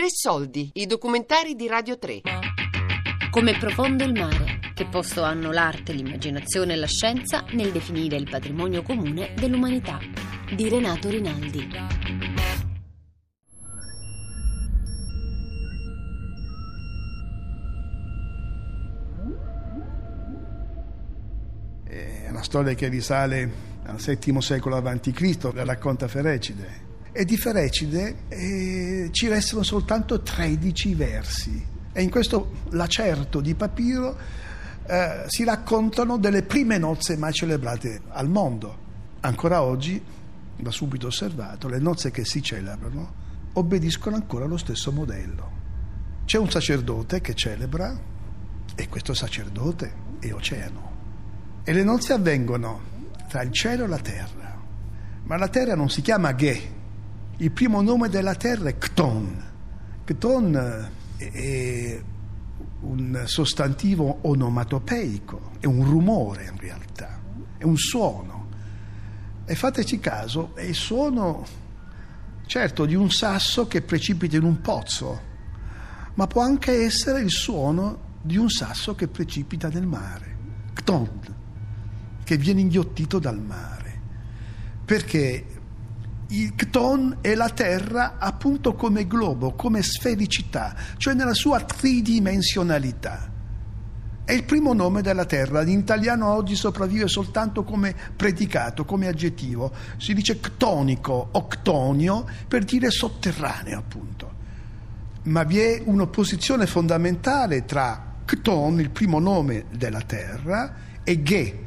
Tre soldi, i documentari di Radio 3. Come profondo il mare, che posto hanno l'arte, l'immaginazione e la scienza nel definire il patrimonio comune dell'umanità, di Renato Rinaldi. È una storia che risale al VII secolo a.C., la racconta Ferecide. E di Ferecide eh, ci restano soltanto 13 versi. E in questo lacerto di papiro eh, si raccontano delle prime nozze mai celebrate al mondo. Ancora oggi, da subito osservato, le nozze che si celebrano obbediscono ancora allo stesso modello. C'è un sacerdote che celebra e questo sacerdote è oceano. E le nozze avvengono tra il cielo e la terra. Ma la terra non si chiama Ge. Il primo nome della terra è Kton. Kton è un sostantivo onomatopeico, è un rumore in realtà, è un suono. E fateci caso, è il suono, certo, di un sasso che precipita in un pozzo, ma può anche essere il suono di un sasso che precipita nel mare. Kton che viene inghiottito dal mare. Perché il Cton è la Terra appunto come globo, come sfericità, cioè nella sua tridimensionalità. È il primo nome della Terra, in italiano oggi sopravvive soltanto come predicato, come aggettivo. Si dice ctonico o ctonio per dire sotterraneo appunto. Ma vi è un'opposizione fondamentale tra Cton, il primo nome della Terra, e Ge,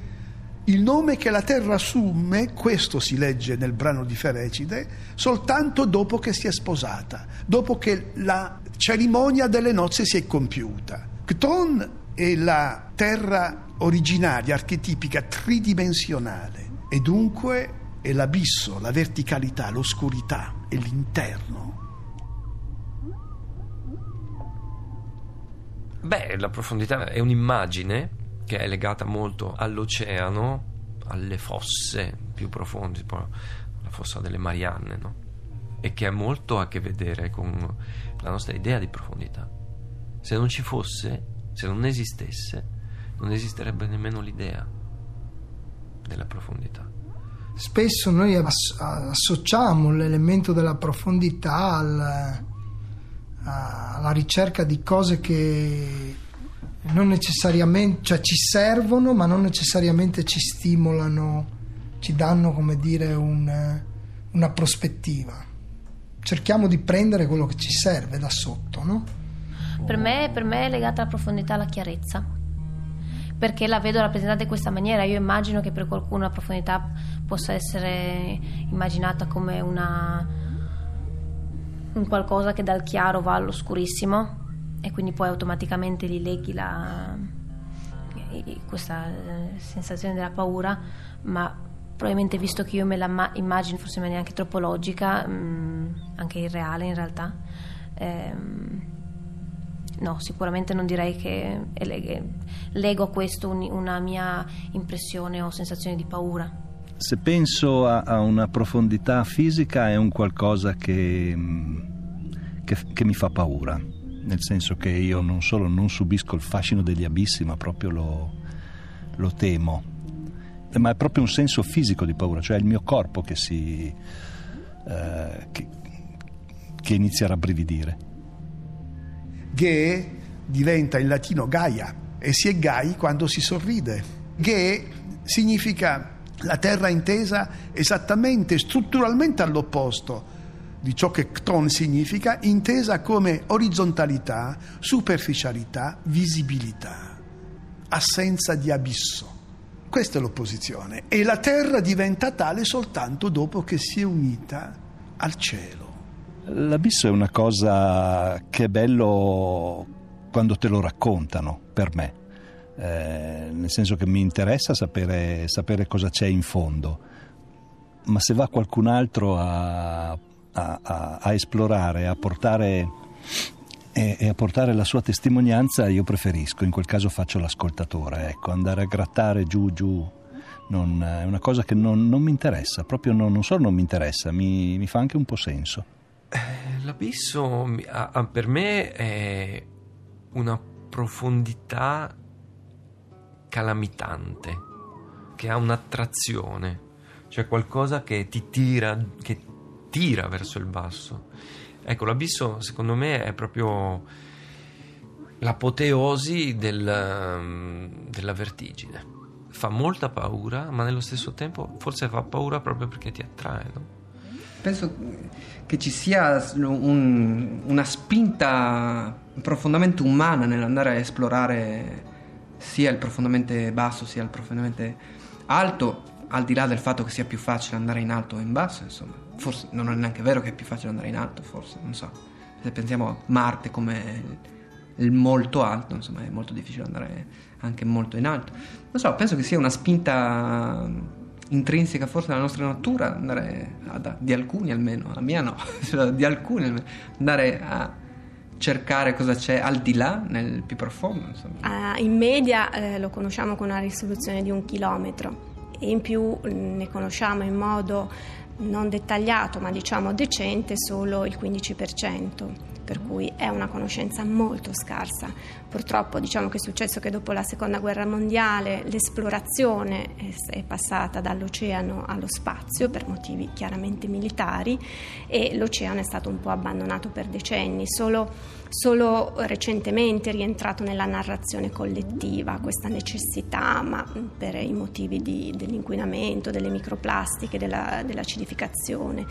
il nome che la terra assume, questo si legge nel brano di Ferecide, soltanto dopo che si è sposata, dopo che la cerimonia delle nozze si è compiuta. Cton è la terra originaria, archetipica, tridimensionale e dunque è l'abisso, la verticalità, l'oscurità, è l'interno. Beh, la profondità è un'immagine che è legata molto all'oceano, alle fosse più profonde, tipo la fossa delle Marianne, no? e che ha molto a che vedere con la nostra idea di profondità. Se non ci fosse, se non esistesse, non esisterebbe nemmeno l'idea della profondità. Spesso noi associamo l'elemento della profondità al, alla ricerca di cose che non necessariamente, cioè ci servono, ma non necessariamente ci stimolano, ci danno, come dire, un, una prospettiva. Cerchiamo di prendere quello che ci serve da sotto, no? Per me, per me è legata alla profondità alla chiarezza, perché la vedo rappresentata in questa maniera. Io immagino che per qualcuno la profondità possa essere immaginata come una, un qualcosa che dal chiaro va all'oscurissimo e quindi poi automaticamente li leghi la, questa eh, sensazione della paura, ma probabilmente visto che io me la immagino forse in maniera anche troppo logica, mm, anche irreale in realtà, ehm, no, sicuramente non direi che leggo a questo un, una mia impressione o sensazione di paura. Se penso a, a una profondità fisica è un qualcosa che, mm, che, che mi fa paura nel senso che io non solo non subisco il fascino degli abissi, ma proprio lo, lo temo. Ma è proprio un senso fisico di paura, cioè è il mio corpo che si. Eh, che, che inizia a rabbrividire. Ge diventa in latino Gaia e si è gai quando si sorride. Ge significa la terra intesa esattamente, strutturalmente all'opposto di ciò che Cton significa, intesa come orizzontalità, superficialità, visibilità, assenza di abisso. Questa è l'opposizione. E la terra diventa tale soltanto dopo che si è unita al cielo. L'abisso è una cosa che è bello quando te lo raccontano, per me. Eh, nel senso che mi interessa sapere, sapere cosa c'è in fondo. Ma se va qualcun altro a a, a, a esplorare, a portare, e, a portare la sua testimonianza, io preferisco, in quel caso faccio l'ascoltatore, ecco, andare a grattare giù giù. Non, è una cosa che non, non mi interessa, proprio non, non, solo non mi interessa, mi, mi fa anche un po' senso. Eh, L'abisso per me è una profondità calamitante, che ha un'attrazione, cioè qualcosa che ti tira, che tira verso il basso. Ecco, l'abisso secondo me è proprio l'apoteosi del, um, della vertigine. Fa molta paura, ma nello stesso tempo forse fa paura proprio perché ti attrae, no? Penso che ci sia un- una spinta profondamente umana nell'andare a esplorare sia il profondamente basso sia il profondamente alto, al di là del fatto che sia più facile andare in alto o in basso, insomma. Forse non è neanche vero che è più facile andare in alto, forse, non so. Se pensiamo a Marte come il molto alto, insomma, è molto difficile andare anche molto in alto. Non so, penso che sia una spinta intrinseca forse nella nostra natura, andare ad- di alcuni almeno, la mia no, di alcuni almeno, andare a cercare cosa c'è al di là, nel più profondo, insomma. In media eh, lo conosciamo con una risoluzione di un chilometro e in più mm, ne conosciamo in modo non dettagliato ma diciamo decente solo il 15%. Per cui è una conoscenza molto scarsa. Purtroppo diciamo che è successo che dopo la seconda guerra mondiale l'esplorazione è, passata dall'oceano allo spazio per motivi chiaramente militari e l'oceano è stato un po' abbandonato per decenni. Solo, solo recentemente è rientrato nella narrazione collettiva questa necessità, ma per i motivi di- dell'inquinamento, delle microplastiche, della, dell'acidificazione.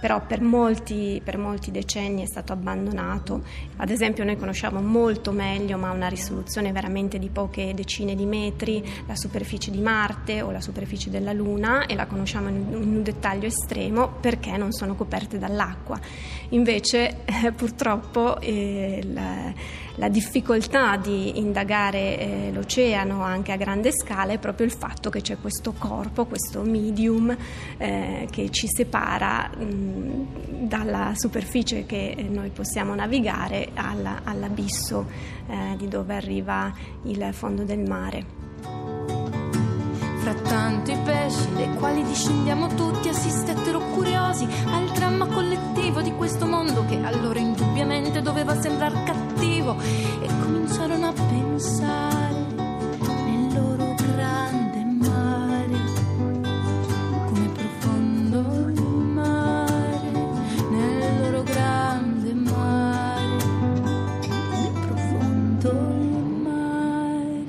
Però per molti, per molti decenni è stato abbandonato. Ad esempio noi conosciamo molto meglio, ma una risoluzione veramente di poche decine di metri, la superficie di Marte o la superficie della Luna e la conosciamo in in un dettaglio estremo perché non sono coperte dall'acqua. Invece eh, purtroppo eh, la, la difficoltà di indagare eh, l'oceano anche a grande scala è proprio il fatto che c'è questo corpo, questo medium eh, che ci separa mh, dalla superficie che eh, noi possiamo navigare alla- all'abisso eh, di dove arriva il fondo del mare. Fra tanti pesci dai quali discendiamo tutti assistettero curiosi al dramma collettivo di questo mondo che a loro indubbiamente doveva sembrare cattivo e cominciarono a pensare nel loro grande mare come profondo mare nel loro grande mare come profondo mare.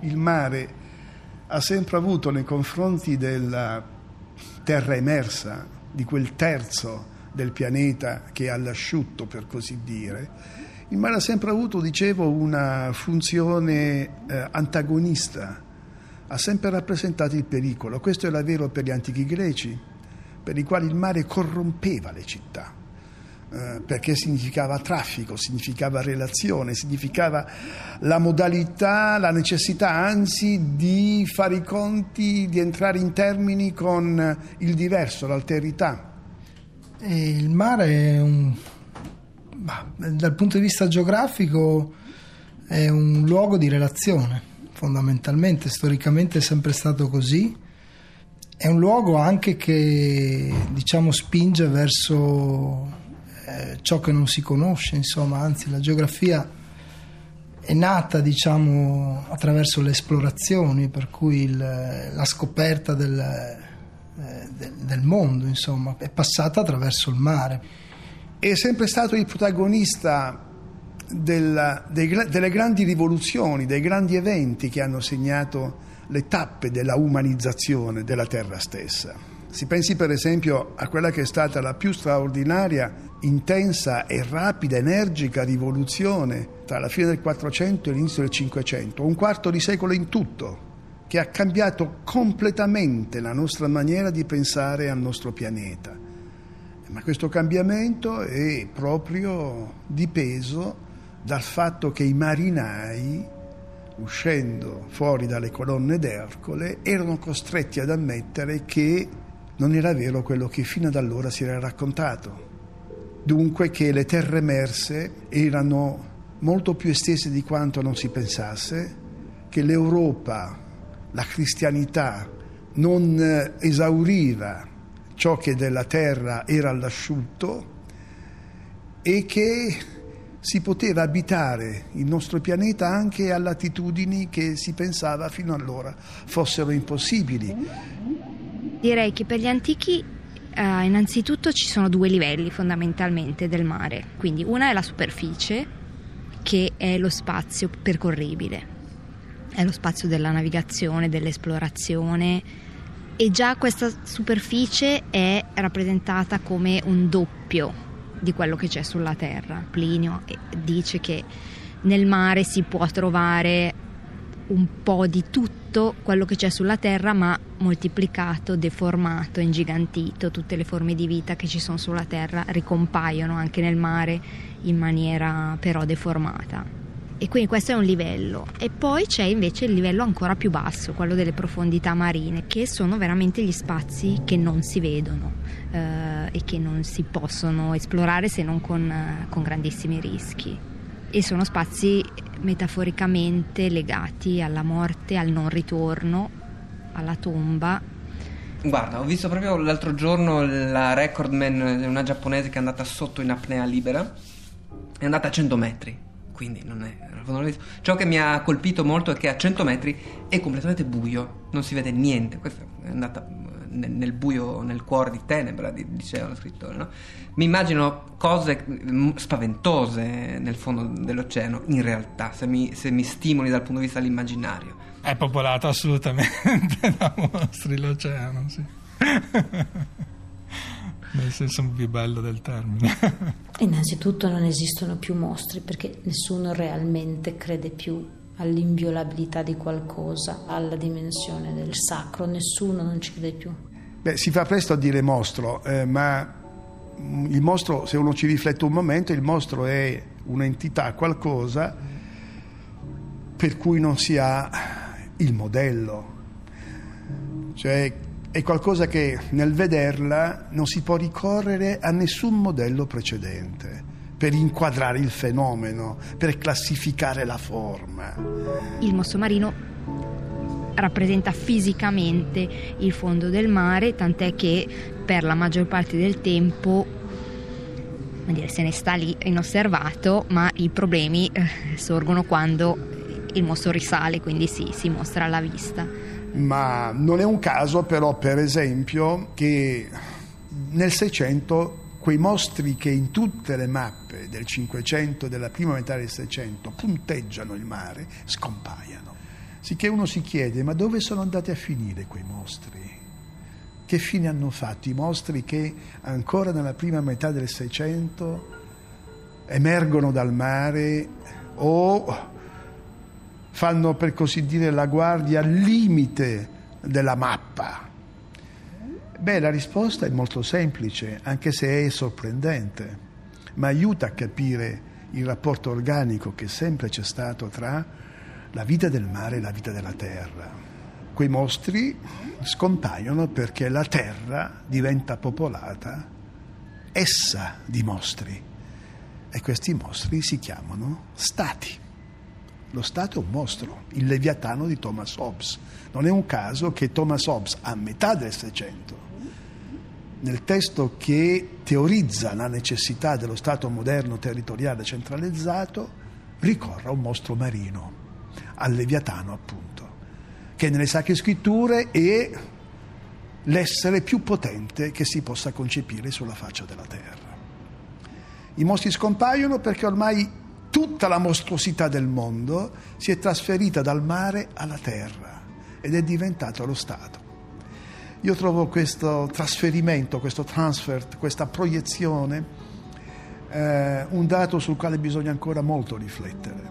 Il mare ha sempre avuto nei confronti della terra emersa, di quel terzo del pianeta che è all'asciutto per così dire, il mare ha sempre avuto, dicevo, una funzione eh, antagonista, ha sempre rappresentato il pericolo. Questo era vero per gli antichi greci, per i quali il mare corrompeva le città eh, perché significava traffico, significava relazione, significava la modalità, la necessità anzi di fare i conti, di entrare in termini con il diverso, l'alterità. E il mare è un, dal punto di vista geografico è un luogo di relazione, fondamentalmente, storicamente è sempre stato così. È un luogo anche che diciamo spinge verso ciò che non si conosce, insomma, anzi la geografia è nata diciamo attraverso le esplorazioni, per cui il- la scoperta del, eh, del- del mondo, insomma, è passata attraverso il mare. È sempre stato il protagonista della- dei delle grandi rivoluzioni, dei grandi eventi che hanno segnato le tappe della umanizzazione della terra stessa. Si pensi per esempio a quella che è stata la più straordinaria, intensa e rapida, energica rivoluzione tra la fine del 400 e l'inizio del 500, un quarto di secolo in tutto, che ha cambiato completamente la nostra maniera di pensare al nostro pianeta. Ma questo cambiamento è proprio dipeso dal fatto che i marinai, uscendo fuori dalle colonne d'Ercole, erano costretti ad ammettere che non era vero quello che fino ad allora si era raccontato. Dunque che le terre emerse erano molto più estese di quanto non si pensasse, che l'Europa, la cristianità, non eh, esauriva ciò che della terra era all'asciutto e che si poteva abitare il nostro pianeta anche a latitudini che si pensava fino allora fossero impossibili. Direi che per gli antichi eh, innanzitutto ci sono due livelli fondamentalmente del mare, quindi una è la superficie che è lo spazio percorribile, è lo spazio della navigazione, dell'esplorazione e già questa superficie è rappresentata come un doppio di quello che c'è sulla terra. Plinio dice che nel mare si può trovare un po' di tutto quello che c'è sulla terra, ma moltiplicato, deformato, ingigantito. Tutte le forme di vita che ci sono sulla terra ricompaiono anche nel mare in maniera però deformata. E quindi questo è un livello. E poi c'è invece il livello ancora più basso, quello delle profondità marine, che sono veramente gli spazi che non si vedono eh, e che non si possono esplorare se non con, eh, con grandissimi rischi. E sono spazi metaforicamente legati alla morte, al non ritorno, alla tomba. Guarda, ho visto proprio l'altro giorno la recordman, una giapponese che è andata sotto in apnea libera, è andata a 100 metri, quindi non è... Non visto. Ciò che mi ha colpito molto è che a 100 metri è completamente buio, non si vede niente, questa è andata nel, nel buio, nel cuore di tenebra, diceva lo scrittore. No? Mi immagino cose mm, spaventose nel fondo dell'oceano, in realtà, se mi, se mi stimoli dal punto di vista dell'immaginario. È popolato assolutamente da mostri l'oceano, sì. nel senso più bello del termine. Innanzitutto non esistono più mostri perché nessuno realmente crede più all'inviolabilità di qualcosa, alla dimensione del sacro, nessuno non ci crede più. Beh, si fa presto a dire mostro, eh, ma il mostro, se uno ci riflette un momento, il mostro è un'entità, qualcosa per cui non si ha il modello. Cioè è qualcosa che nel vederla non si può ricorrere a nessun modello precedente per inquadrare il fenomeno, per classificare la forma. Il mostro marino rappresenta fisicamente il fondo del mare, tant'è che per la maggior parte del tempo dire, se ne sta lì inosservato, ma i problemi eh, sorgono quando il mostro risale, quindi sì, si mostra alla vista. Ma non è un caso però, per esempio, che nel Seicento quei mostri che in tutte le mappe del Cinquecento e della prima metà del Seicento punteggiano il mare scompaiano. Sicché uno si chiede, ma dove sono andati a finire quei mostri? Che fine hanno fatto i mostri che ancora nella prima metà del Seicento emergono dal mare o fanno per così dire la guardia al limite della mappa? Beh, la risposta è molto semplice, anche se è sorprendente, ma aiuta a capire il rapporto organico che sempre c'è stato tra la vita del mare e la vita della terra. Quei mostri scompaiono perché la terra diventa popolata, essa di mostri, e questi mostri si chiamano stati. Lo Stato è un mostro, il Leviatano di Thomas Hobbes. Non è un caso che Thomas Hobbes, a metà del Seicento, nel testo che teorizza la necessità dello Stato moderno territoriale centralizzato, ricorre a un mostro marino, al Leviatano appunto, che nelle Sacre Scritture è l'essere più potente che si possa concepire sulla faccia della terra. I mostri scompaiono perché ormai tutta la mostruosità del mondo si è trasferita dal mare alla terra ed è diventato lo Stato. Io trovo questo trasferimento, questo transfer, questa proiezione eh, un dato sul quale bisogna ancora molto riflettere,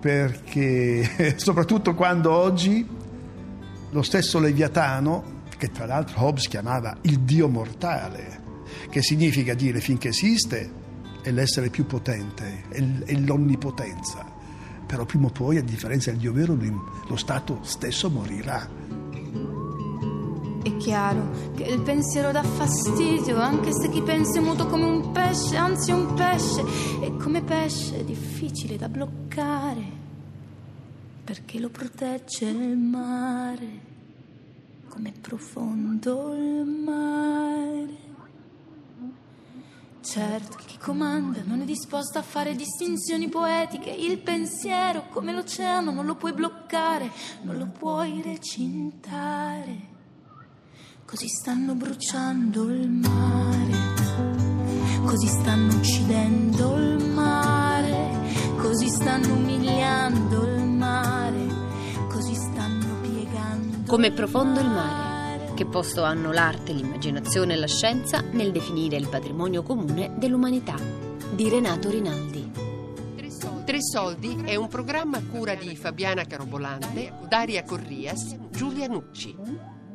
perché soprattutto quando oggi lo stesso Leviatano, che tra l'altro Hobbes chiamava il Dio mortale, che significa dire finché esiste è l'essere più potente, è l'onnipotenza, però prima o poi, a differenza del Dio vero, lo Stato stesso morirà è chiaro che il pensiero dà fastidio, anche se chi pensa è muto come un pesce, anzi un pesce, e come pesce è difficile da bloccare, perché lo protegge il mare, come profondo il mare. Certo, chi comanda non è disposto a fare distinzioni poetiche. Il pensiero, come l'oceano, non lo puoi bloccare, non lo puoi recintare. Così stanno bruciando il mare, così stanno uccidendo il mare, così stanno umiliando il mare, così stanno piegando. Come profondo il mare. Che posto hanno l'arte, l'immaginazione e la scienza nel definire il patrimonio comune dell'umanità? Di Renato Rinaldi. Tre Soldi è un programma a cura di Fabiana Carobolante, Daria Corrias, Giulia Nucci.